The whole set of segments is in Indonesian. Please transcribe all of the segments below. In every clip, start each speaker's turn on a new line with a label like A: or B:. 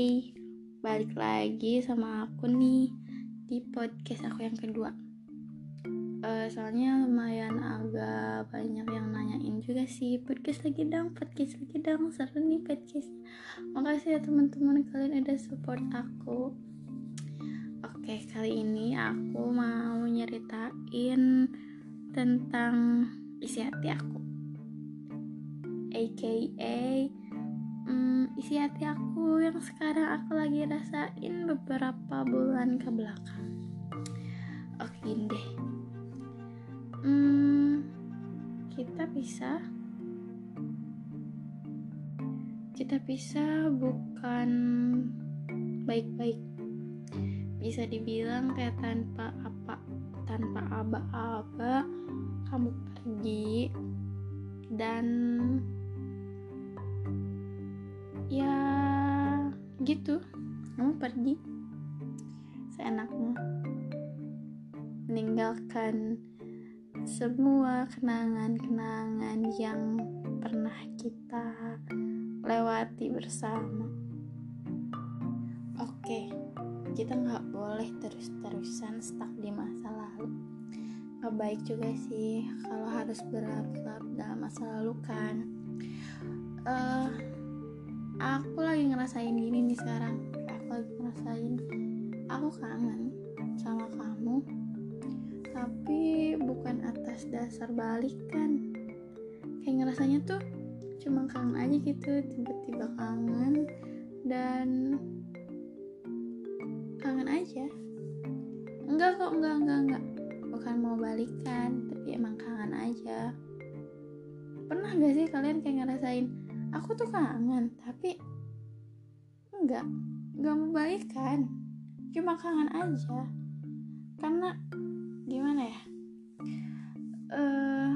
A: Hey, balik lagi sama aku nih di podcast aku yang kedua. Uh, soalnya lumayan agak banyak yang nanyain juga sih podcast lagi dong, podcast lagi dong, seru nih podcast. Makasih ya teman-teman kalian udah support aku. Oke, kali ini aku mau nyeritain tentang isi hati aku. AKA isi hati aku yang sekarang aku lagi rasain beberapa bulan ke belakang oke deh. Hmm, kita bisa kita bisa bukan baik-baik. Bisa dibilang kayak tanpa apa tanpa aba-aba kamu pergi dan gitu. Kamu pergi. Seenakmu. Meninggalkan semua kenangan-kenangan yang pernah kita lewati bersama. Oke kita nggak boleh terus-terusan stuck di masa lalu. Nggak baik juga sih kalau harus berlarut-larut dalam masa lalu kan. Uh, aku lagi ngerasain gini nih sekarang. Aku lagi ngerasain aku kangen sama kamu tapi bukan atas dasar balikan. Kayak ngerasanya tuh cuma kangen aja gitu tiba-tiba kangen dan kangen aja. Enggak kok enggak enggak enggak. Bukan mau balikan tapi emang kangen aja. Pernah gak sih kalian kayak ngerasain aku tuh kangen tapi enggak enggak mau balikan cuma kangen aja. Karena gimana ya? Eh uh,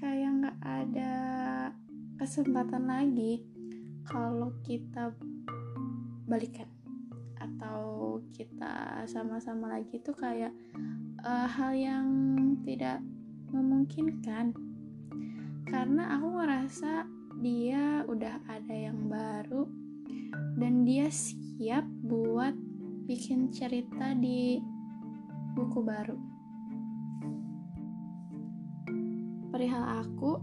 A: kayak nggak ada kesempatan lagi kalau kita balikan. Atau kita sama-sama lagi tuh kayak uh, hal yang tidak memungkinkan. Karena aku ngerasa dia udah ada yang baru dan dia siap buat bikin cerita di buku baru. Perihal aku,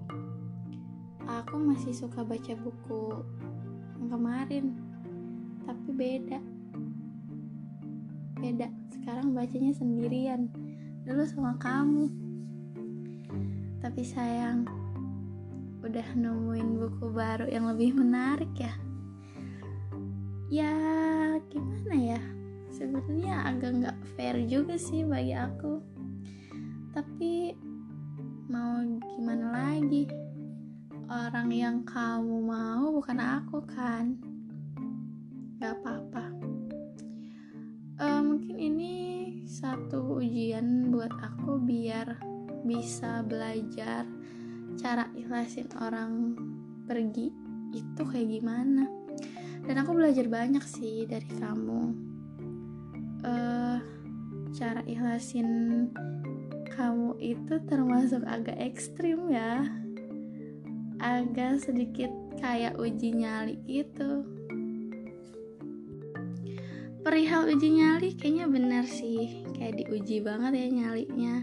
A: aku masih suka baca buku yang kemarin, tapi beda. Beda, sekarang bacanya sendirian. Dulu sama kamu. Tapi sayang, udah nemuin buku baru yang lebih menarik ya? Ya gimana ya? Sebenarnya agak nggak fair juga sih bagi aku. Tapi mau gimana lagi? Orang yang kamu mau bukan aku kan? Nggak apa-apa. Uh, mungkin ini satu ujian buat aku biar bisa belajar cara ikhlasin orang pergi itu kayak gimana? Dan aku belajar banyak sih dari kamu. Uh, cara ikhlasin kamu itu termasuk agak ekstrim ya. Agak sedikit kayak uji nyali gitu. Perihal uji nyali kayaknya bener sih. Kayak diuji banget ya nyalinya.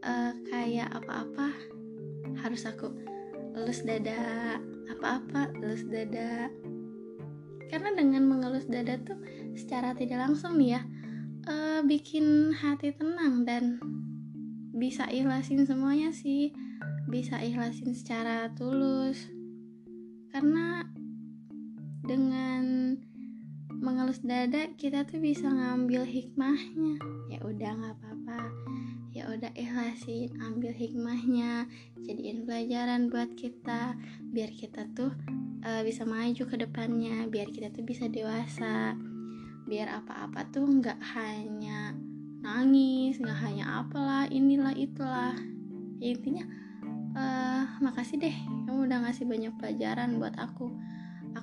A: Uh, kayak apa-apa harus aku elus dada apa-apa elus dada. Karena dengan mengelus dada tuh secara tidak langsung nih ya uh, bikin hati tenang dan bisa ikhlasin semuanya sih. Bisa ikhlasin secara tulus. Karena dengan mengelus dada kita tuh bisa ngambil hikmahnya. Ya udah nggak apa-apa ya udah ikhlasin ambil hikmahnya jadiin pelajaran buat kita biar kita tuh uh, bisa maju ke depannya biar kita tuh bisa dewasa biar apa-apa tuh nggak hanya nangis nggak hanya apalah inilah itulah. Ya, intinya uh, makasih deh kamu udah ngasih banyak pelajaran buat aku.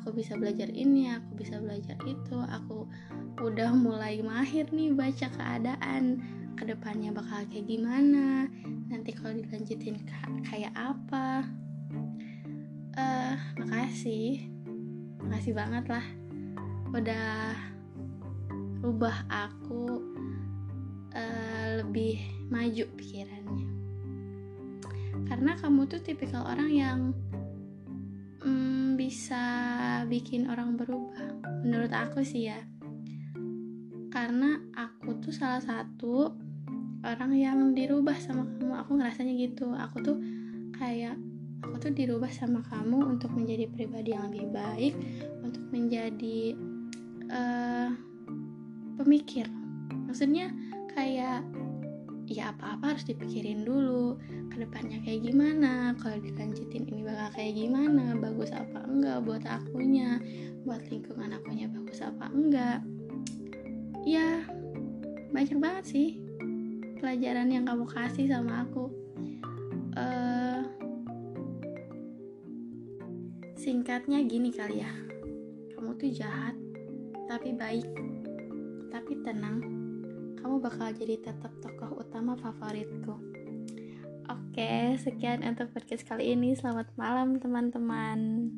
A: Aku bisa belajar ini aku bisa belajar itu aku udah mulai mahir nih baca keadaan ke depannya bakal kayak gimana nanti kalau dilanjutin kayak apa. Uh, makasih. Makasih banget lah. Udah ubah aku uh, lebih maju pikirannya. Karena kamu tuh tipikal orang yang mm, bisa bikin orang berubah menurut aku sih ya. Karena aku tuh salah satu orang yang dirubah sama kamu. Aku ngerasanya gitu. Aku tuh kayak aku tuh dirubah sama kamu untuk menjadi pribadi yang lebih baik untuk menjadi uh, pemikir. Maksudnya kayak ya apa-apa harus dipikirin dulu. Ke depannya kayak gimana? Kalau dilanjutin ini bakal kayak gimana? Bagus apa enggak buat akunya? Buat lingkungan akunya bagus apa enggak? Ya banyak banget sih pelajaran yang kamu kasih sama aku. Uh, singkatnya gini kali ya. Kamu tuh jahat tapi baik tapi tenang. Kamu bakal jadi tetap tokoh utama favoritku. Oke sekian untuk podcast kali ini. Selamat malam teman-teman